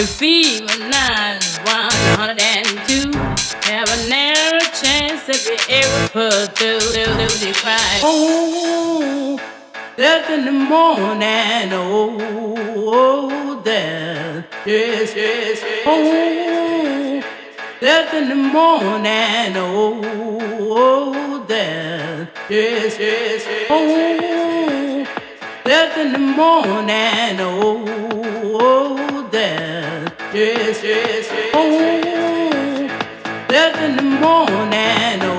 You feel nine, one hundred and two. Have a narrow chance if you ever put through the cry. Oh, death in the morning. Oh, oh, death. Yes, yes, yes. Oh, death in the morning. Oh, death. Yes, yes, yes. Oh, death in the morning. Oh, oh death yes, yes, yes. In the morning.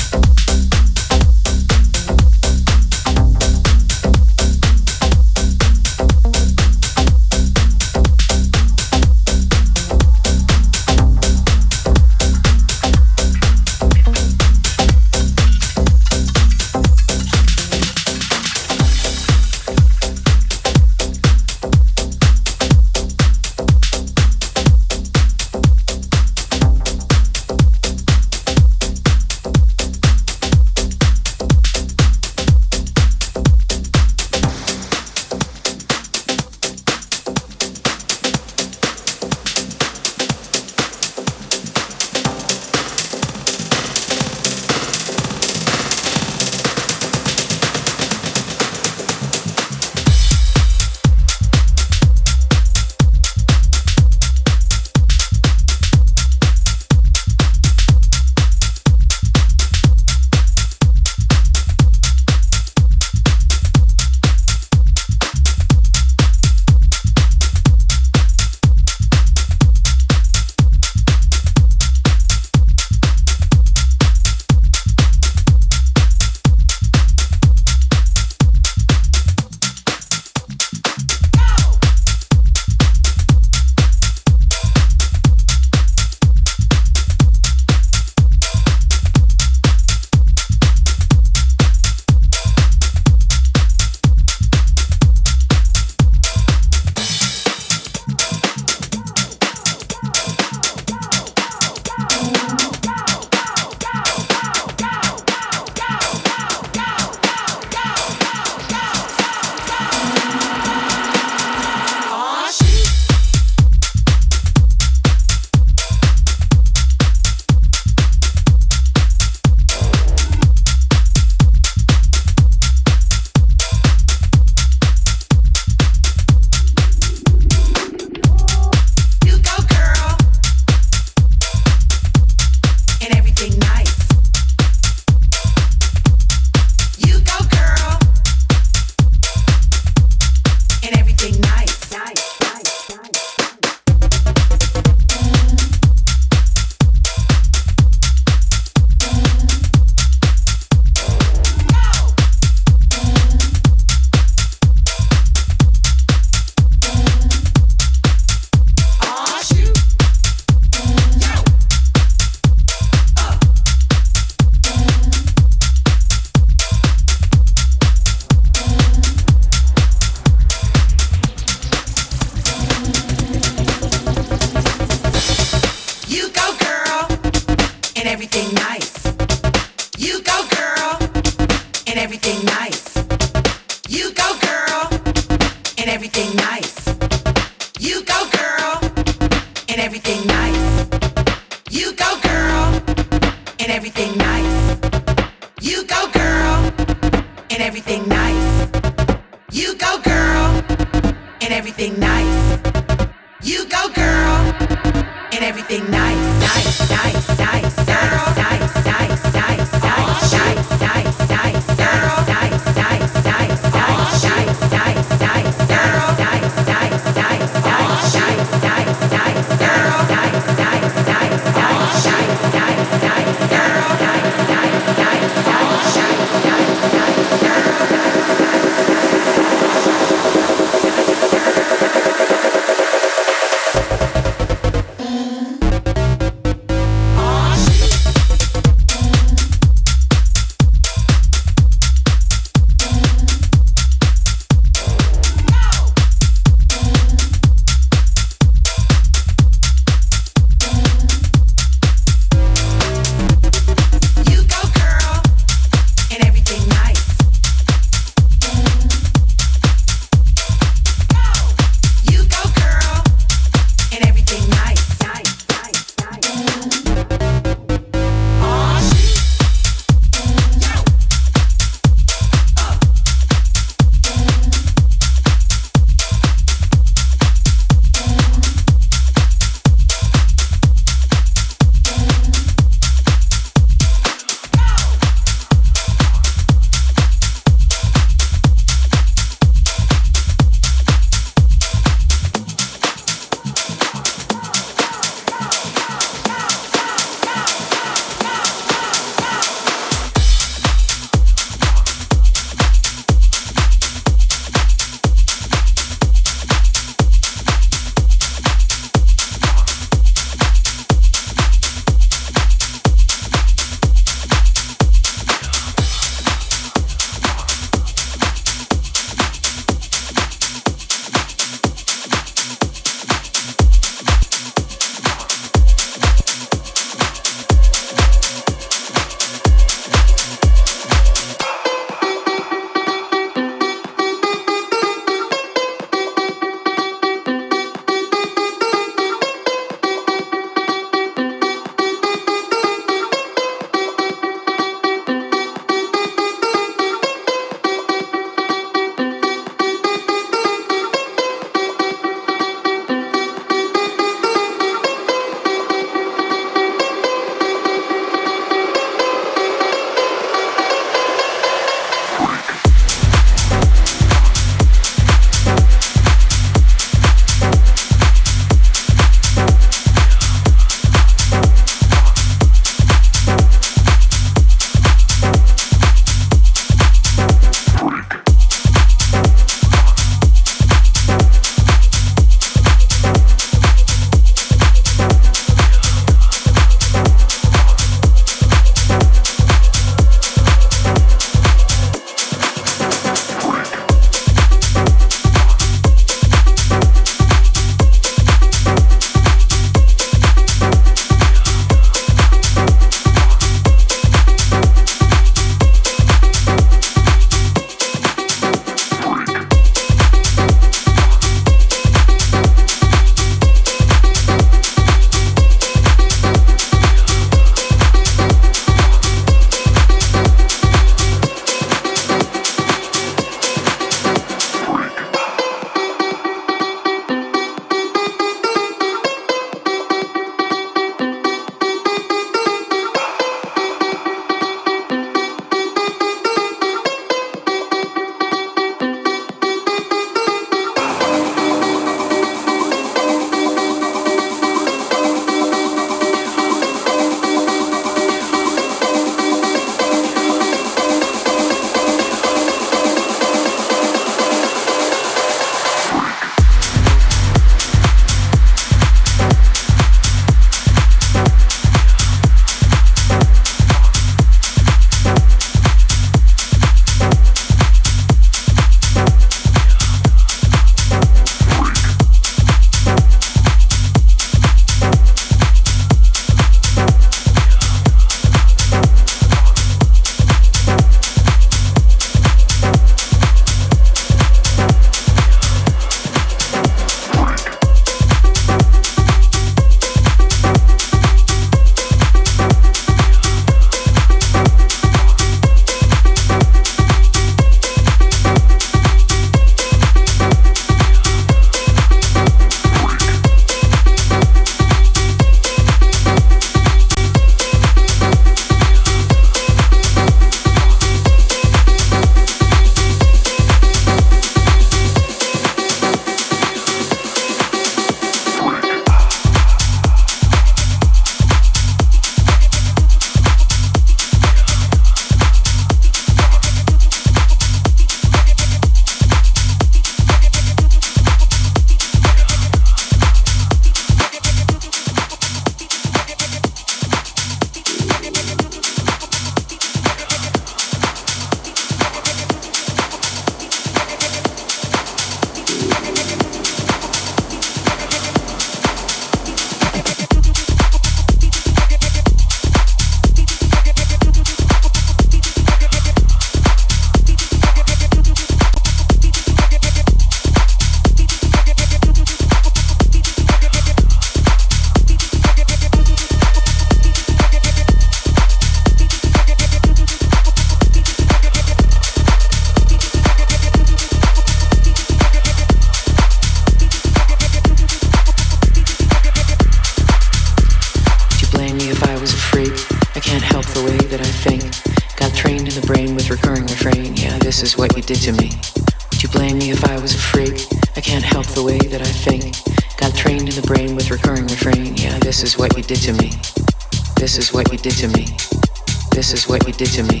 did to me.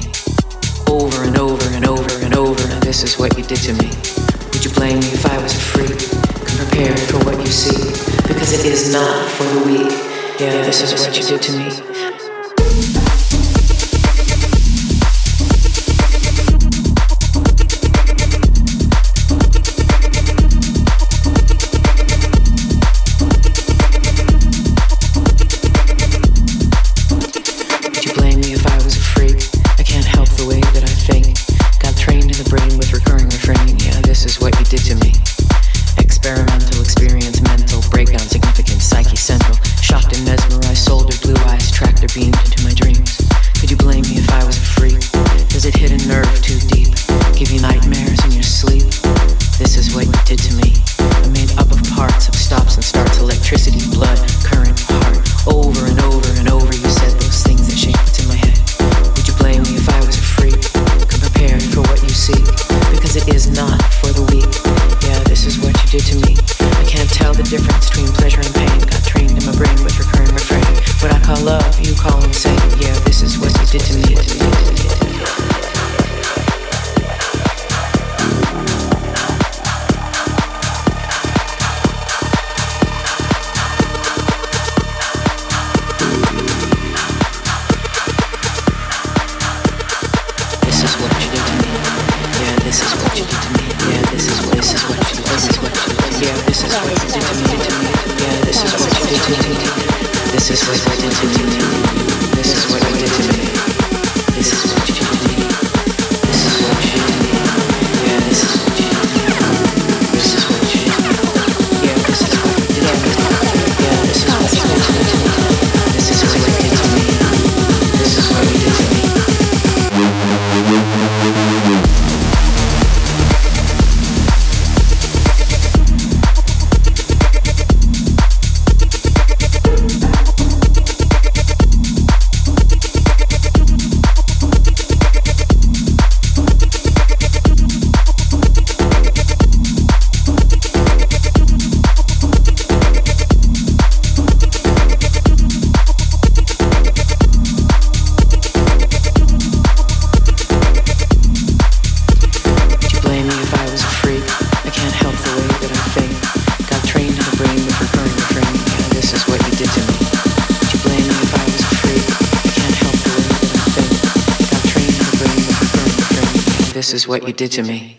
Over and over and over and over, and this is what you did to me. Would you blame me if I was a freak? Come prepared for what you see, because it is not for the weak. Yeah, this is what you did to me. what you did to me.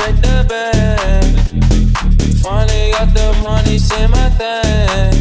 check the bag. Finally got the money, Say my thing.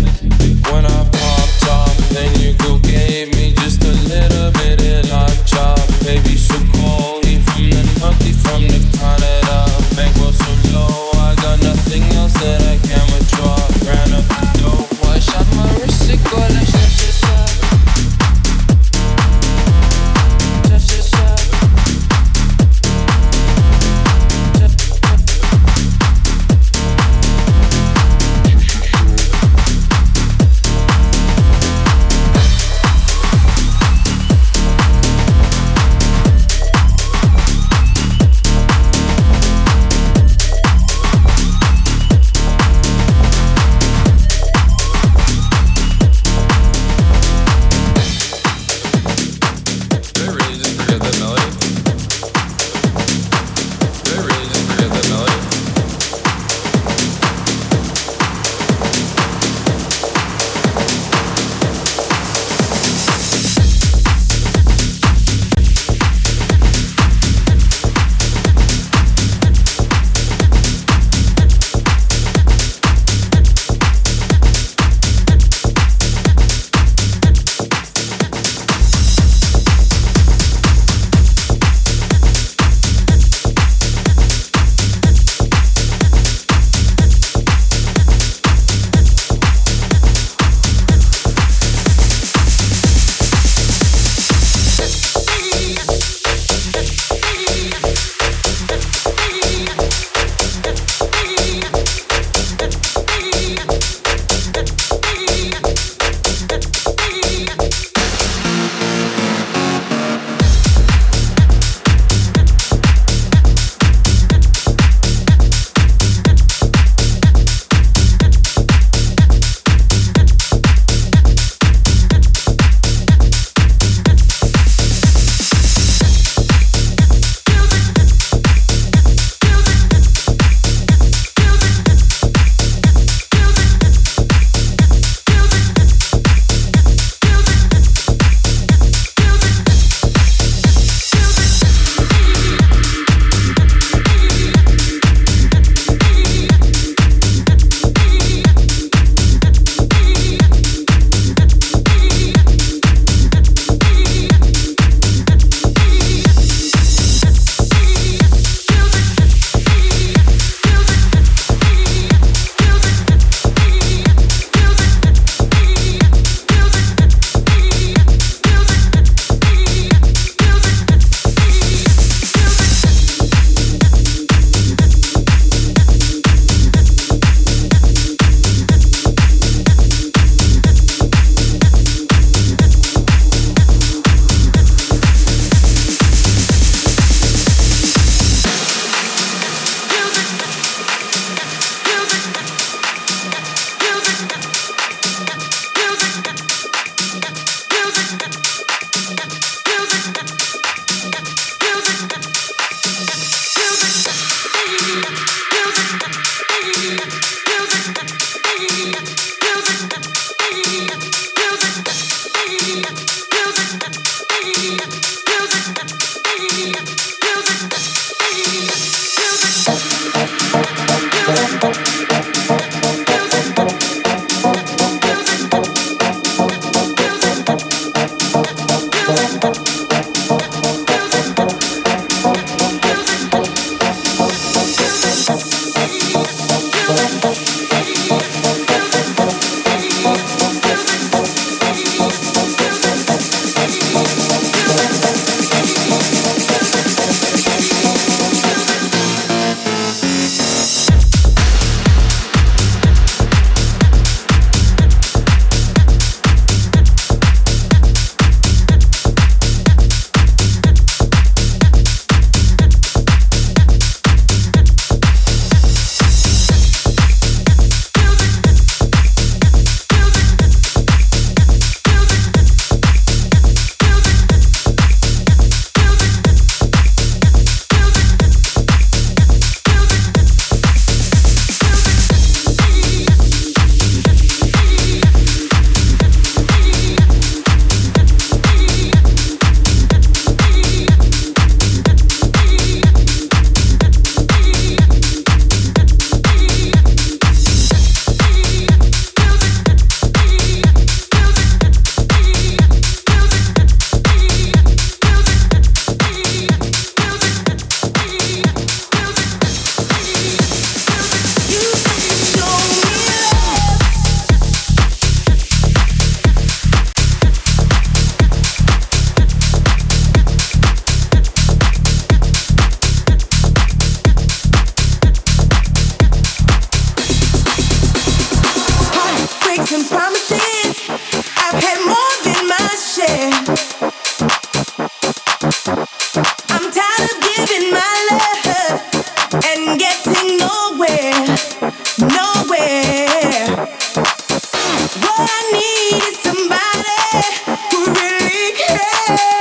Hey.